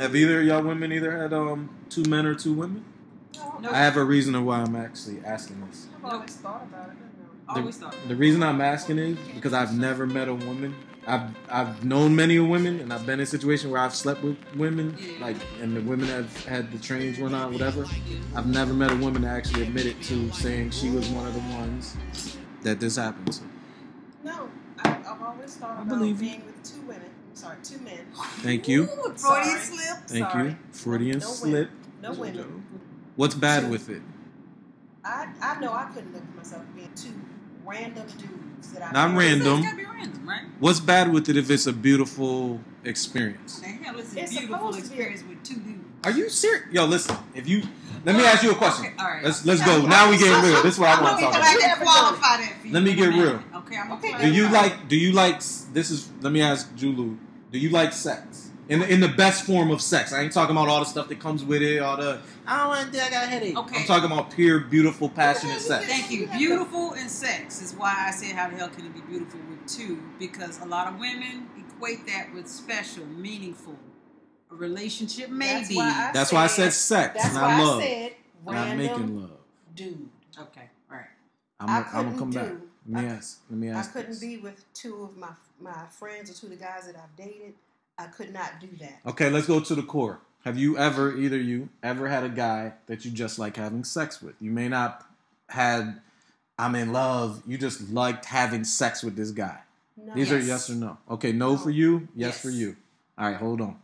Have either of y'all women either had um two men or two women? No, I have a reason of why I'm actually asking this. I've always thought about it. but always thought. The reason I'm asking is because I've never met a woman. I've I've known many women, and I've been in a situation where I've slept with women, Yeah. like, and the women have had the trains run out, whatever. I've never met a woman that actually admitted to saying she was one of the ones that this happened to. No, no I, I've always thought I about believe you. being with two women. I'm sorry, two men. Thank you, Ooh, Freudian Sorry. slip. thank Sorry. you, Freudian No slip. No women. What's bad Two. with it? I, I know I couldn't look at myself being two random dudes that I Not random. It's gotta be random, right? What's bad with it if it's a beautiful experience? The hell is a It's beautiful supposed to be. experience with two dudes. Are you serious? Yo, listen. If you let me oh, ask you a question. Okay, all right. Let's let's go. Now we getting real. This is what I want gonna talk about. I can qualify that for you. Let me get in a minute. real. Okay, I'm Okay, okay. Do you like? Do you like? This is. Let me ask Julu. Do you like sex in the, in the best form of sex? I ain't talking about all the stuff that comes with it. All the I don't want. to do I got a headache. Okay. I'm talking about pure, beautiful, passionate sex. Thank you. Beautiful and sex is why I said how the hell can it be beautiful with two? Because a lot of women equate that with special, meaningful. A relationship That's maybe. why I That's why I said said- sex, That's not why love, I said not making love. dude. okay, all right. I'm gonna I'm come back. Do- Let me I- ask. Let me I couldn't this. be with two of my my friends or two of the guys that I've dated. I could not do that. Okay, let's go to the core. Have you ever, either you, ever had a guy that you just like having sex with? You may not had, I'm in love. You just liked having sex with this guy. No. These are Yes. yes or no. Okay, no, No. for you, yes, Yes. for you. All right, hold on.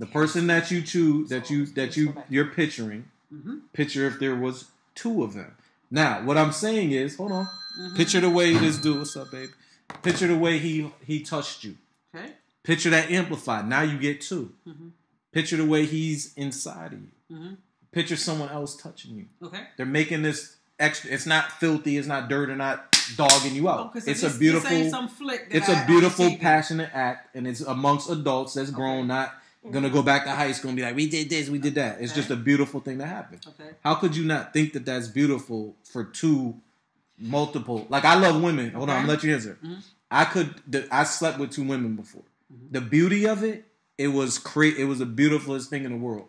The person that you choose, that you that you you're picturing, Mm-hmm. picture if there was two of them. Now, what I'm saying is, hold on. Mm-hmm. Picture the way this dude. What's up, babe? Picture the way he he touched you. Okay. Picture that amplified. Now you get 2 Mhm. Picture the way he's inside of you. Mhm. Picture someone else touching you. Okay. They're making this extra. It's not filthy. It's not dirt. They're not dogging you out. Okay, so it's a beautiful. This ain't some flick it's I- a beautiful, passionate act, and it's amongst adults that's grown, not gonna go back to high school and be like, "We did this, we did that." It's Okay. just a beautiful thing that happened. Okay. How could you not think that that's beautiful for two, multiple? Like I love women. Hold on, I'm gonna let you answer. Mhm. I could. The, I slept with two women before. Mhm. The beauty of it, it was cra- It was the beautifulest thing in the world.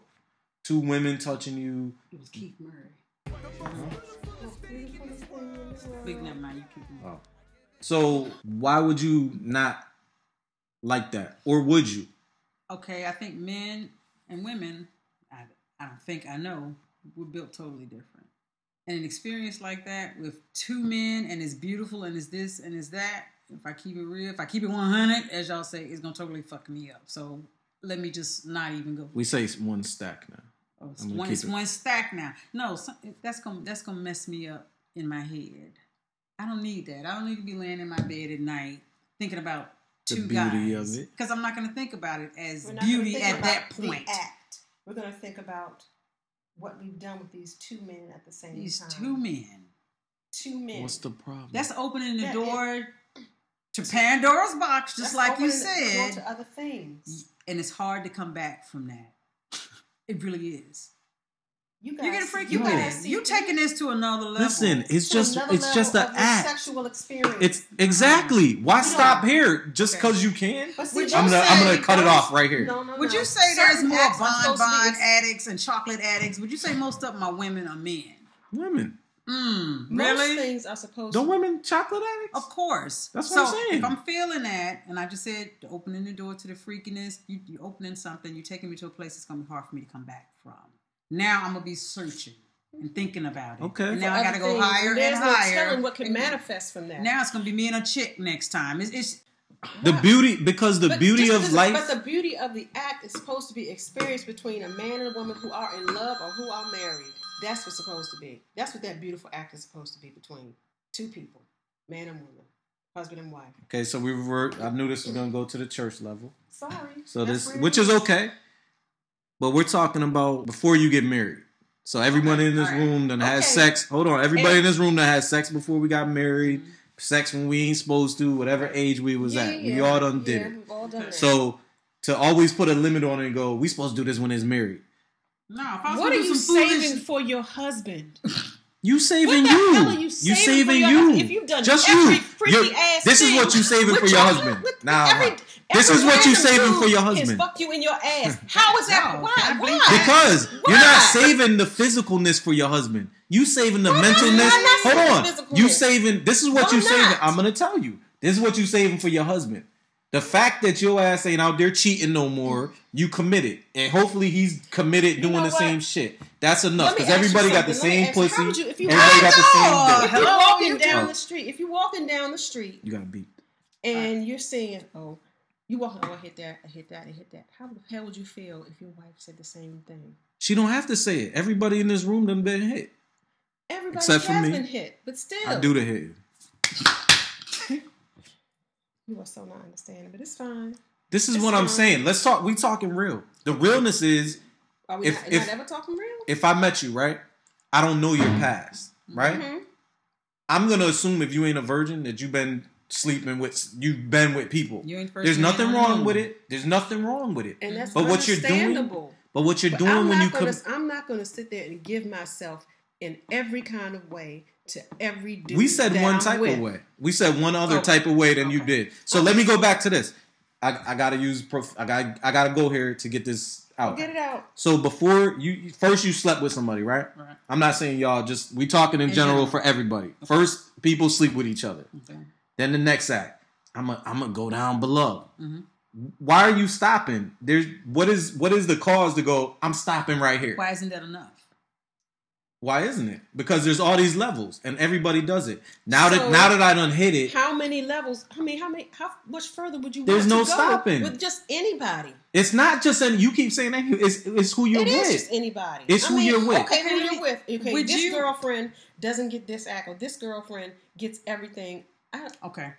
Two women touching you. It was Keith Murray. Big never mind. You keep Oh. So why would you not like that, or would you? Okay, I think men and women, I, I don't think I know, we're built totally different. And an experience like that with two men and it's beautiful and it's this and it's that, if I keep it real, if I keep it 100, as y'all say, it's going to totally fuck me up. So let me just not even go. We say it's one stack now. Oh, it's one, it's it. one stack now. No, some, that's gonna that's gonna mess me up in my head. I don't need that. I don't need to be laying in my bed at night thinking about The beauty guys of it. because I'm not gonna think about it as We're not gonna beauty think at about that the point. act. We're going to think about what we've done with these two men at the same time. These two men. Two men. What's the problem? That's opening the Yeah, it- door to Pandora's box, just That's like you opening the door said. to other things. And it's hard to come back from that. It really is. You guys, You're getting freaky you with guys You taking this to another level. Listen, it's to just another it's just an act. Sexual experience. It's exactly why You stop here just Okay. because you can. But see, Would I'm gonna I'm gonna cut it off right here. No, no, Would no. you say there's more acts are supposed to be bonbon ex- addicts and chocolate addicts? Would you say most of my women are men? Women, Mm, Most really? things are supposed don't women chocolate addicts? Of course. That's so what I'm saying. If I'm feeling that, and I just said opening the door to the freakiness, you, you opening something, you're taking me to a place that's gonna be hard for me to come back from. Now I'm gonna be searching and thinking about it. Okay. And for now I gotta go things, higher and there's and no higher. telling what can And manifest from that. Now it's gonna be me and a chick next time. It's, it's The beauty because the But beauty just of because- life. But the beauty of the act is supposed to be experienced between a man and a woman who are in love or who are married. That's what's supposed to be. That's what that beautiful act is supposed to be between two people, man and woman, husband and wife. okay, so we were. I knew this was gonna go to the church level. Sorry. So That's this, where which is okay, but we're talking about before you get married. So everybody in this alright. room that has sex. Hold on, everybody And- in this room that has sex before we got married, Mm-hmm. sex when we ain't supposed to, whatever age we was Yeah, at, we all done did yeah, it. all done that. So to always put a limit on it and go, we supposed to do this when it's married. no. If I was what are you some foolish- saving for your husband? You saving you. you you saving saving you. if you've done Just you. freaky You're- ass this is what you saving for your your- husband. with- Nah, every- This every is what you saving for your husband. fuck you in your ass. How is that? No, Why? can I Why? Because you're not saving the physicalness for your husband. You saving the Why mentalness. Hold on. You saving. This is what you saving. I'm gonna tell you. This is what you saving for your husband. The fact that your ass ain't out there cheating no more, you committed, and hopefully he's committed doing know the same shit. That's enough because everybody got the something. Let me same ask pussy. how you- if you- everybody got the same know. dick. If you're walking down Oh. the street, if you're walking down the street You got beat. and you're saying, "Oh, you walking, oh, I hit that, I hit that, I hit that," how the hell would you feel if your wife said the same thing? She don't have to say it. Everybody in this room done been hit. Everybody Except for has me. been hit, but still, I do the hit. You are so not understanding, but it's fine. This is It's what I'm saying. Let's talk. We talking real. The realness is Are we If- not, if- not ever talking real? if I met you, right? I don't know your past, right? Mhm. I'm gonna assume if you ain't a virgin that you've been sleeping with, you've been with people. You ain't There's nothing wrong with it. There's nothing wrong with it. And that's But what you're doing- But what you're But doing I'm when not you gonna, come, I'm not going to sit there and give myself in every kind of way to every dude. we said that one I'm type with. of way. We said one other Oh, type of way than you did. So let me go back to this. I, I gotta use. Prof, I got. I gotta go here to get this out. Get it out. So before you first you slept with somebody, right? Right. I'm not saying y'all. Just we talking in, In general, general. for everybody. First, people sleep with each other. Okay. Then the next act, I'm gonna I'm gonna go down below. Mhm. Why are you stopping? There's what is what is the cause to go? I'm stopping right here. Why, Why isn't that enough? Isn't it? Because there's all these levels and everybody does it. Now So- that now that I done hit it, How many levels? I mean, how many? How much further would you? There's want to no go stopping. with just anybody. it's not just any. You keep saying that it's it's who you're It is with. just anybody. It's I who mean, you're with. Okay, who you're with. Okay, would this you- girlfriend doesn't get this act, or this girlfriend gets everything. I, Okay.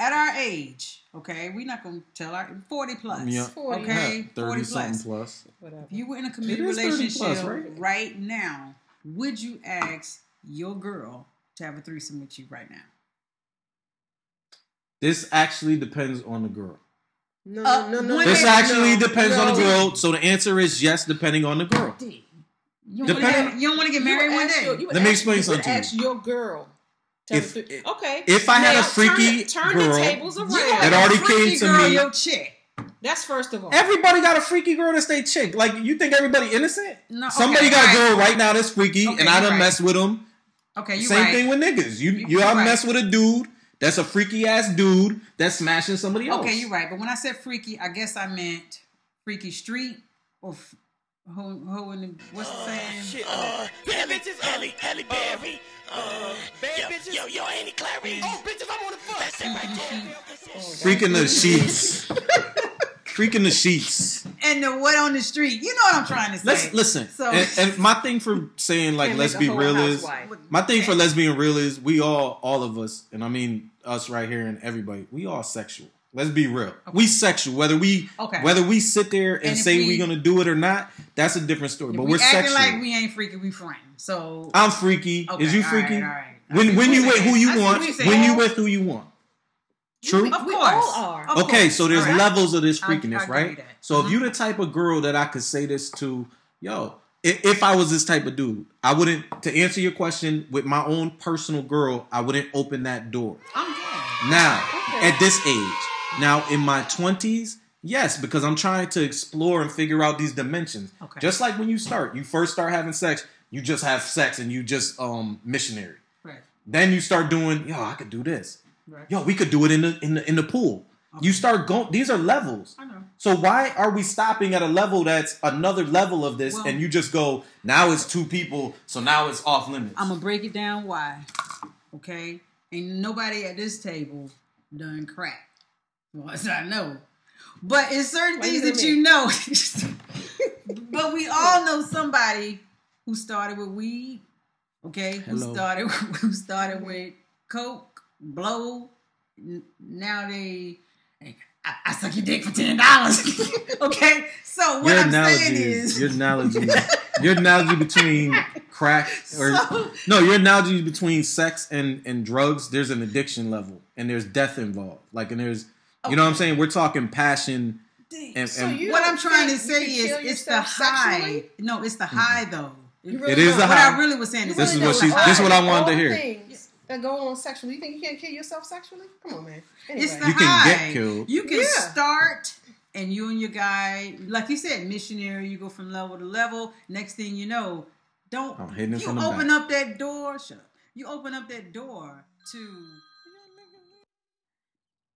At our age, okay, we're not gonna tell our forty plus. Yeah. 40. Okay, Yeah, forty something plus. plus. whatever. If you were in a committed relationship plus, right? right now, would you ask your girl to have a threesome with you right now? This actually depends on the girl. No, Uh, no, no, no. This no, actually no, depends on the girl. So the answer is yes, depending on the girl. You don't, wanna get, you don't want to get married one day. your- you would Let me explain something to you. Ask your girl. If- okay. if I had a freaky turn, turn girl- the tables around. You It already came to girl, me. Your chick. That's first of all. Everybody got a freaky girl that's they chick. Like you think everybody innocent? No, Somebody got right. a girl right now that's freaky, Okay, and I you're done right. mess with them. Okay, you Same right. thing with niggas. You You- you you're out right. mess with a dude that's a freaky ass dude that's smashing somebody else. Okay, you're right. But when I said freaky, I guess I meant freaky street or f- who, who in the, what's the saying? Shit, uh, bad bitches, Halle, Halle Berry. Uh, bad yo, bitches. Yo, yo, Annie Clary. Oh, bitches, I'm on the fuck. That's it right there. Freaking the sheets. Freaking the sheets. And the what on the street? You know what I'm trying to say. Let's listen. So and, and my thing for saying like let's be real is housewife. my thing for let's being real is we all all of us and I mean us right here and everybody we all sexual. Let's be real. We sexual whether we Okay. whether we sit there and, And say we- are gonna do it or not. That's a different story. but we we're acting sexual. like we ain't freaky, we friends. So I'm freaky. Okay, is you freaky? all right. I When when you with who you I want? When you with who you want? True. of We course, all are. Of okay, course. so there's All right. levels of this freakiness, I'll give you right? So if Mhm. you the type of girl that I could say this to, yo, if, if I was this type of dude, I wouldn't. To answer your question, with my own personal girl, I wouldn't open that door. I'm good. Now, Okay. at this age, now in my twenties, yes, because I'm trying to explore and figure out these dimensions. Okay. Just like when you start, you first start having sex, you just have sex and you just um missionary. Right. Then you start doing, yo, I could do this. Right. Yo, we could do it in the in the in the pool. You start going. These are levels. I know. So why are we stopping at a level that's another level of this, Well- and you just go now it's two people, so now it's off limits? I'm gonna break it down. Why? Okay. Ain't nobody at this table done crack. Well, as I know. But it's certain Wait things that minute. you know. but we all know somebody who started with weed. Okay. Who started who started with coke, blow. Now they I, I suck your dick for ten dollars. okay. So what your I'm analogy saying is, is your analogy your analogy between crack or So- no your analogy between sex and and drugs. There's an addiction level, and there's death involved. Like, and there's you know what I'm saying. We're talking passion. And, So and you what I'm trying to say is it's the high. sexually? No, it's the Mm-hmm. high though. Really It is don't. a What high. I really was saying is This it's is what still she- this is what I wanted to hear. Things that go on sexually. You think you can't kill yourself sexually? Come on, man. Anyway. It's the You can get killed. You can Yeah. start, and you and your guy, like you said, missionary. You go from level to level. Next thing you know, don't I'm hitting you from the open back. up that door? Shut up. You open up that door to.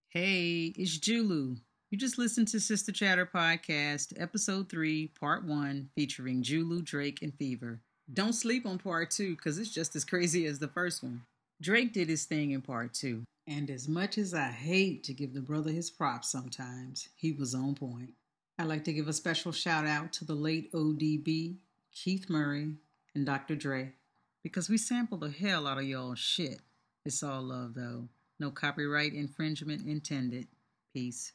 Hey, it's Julu. You just listened to Sister Chatter Podcast, Episode 3, Part 1, featuring Julu, Drake, and Fever. Don't sleep on Part 2 because it's just as crazy as the first one. Drake did his thing in Part 2. And as much as I hate to give the brother his props sometimes, he was on point. I'd like to give a special shout out to the late ODB, Keith Murray, and Dr. Dre because we sampled the hell out of y'all shit. It's all love though. No copyright infringement intended. Peace.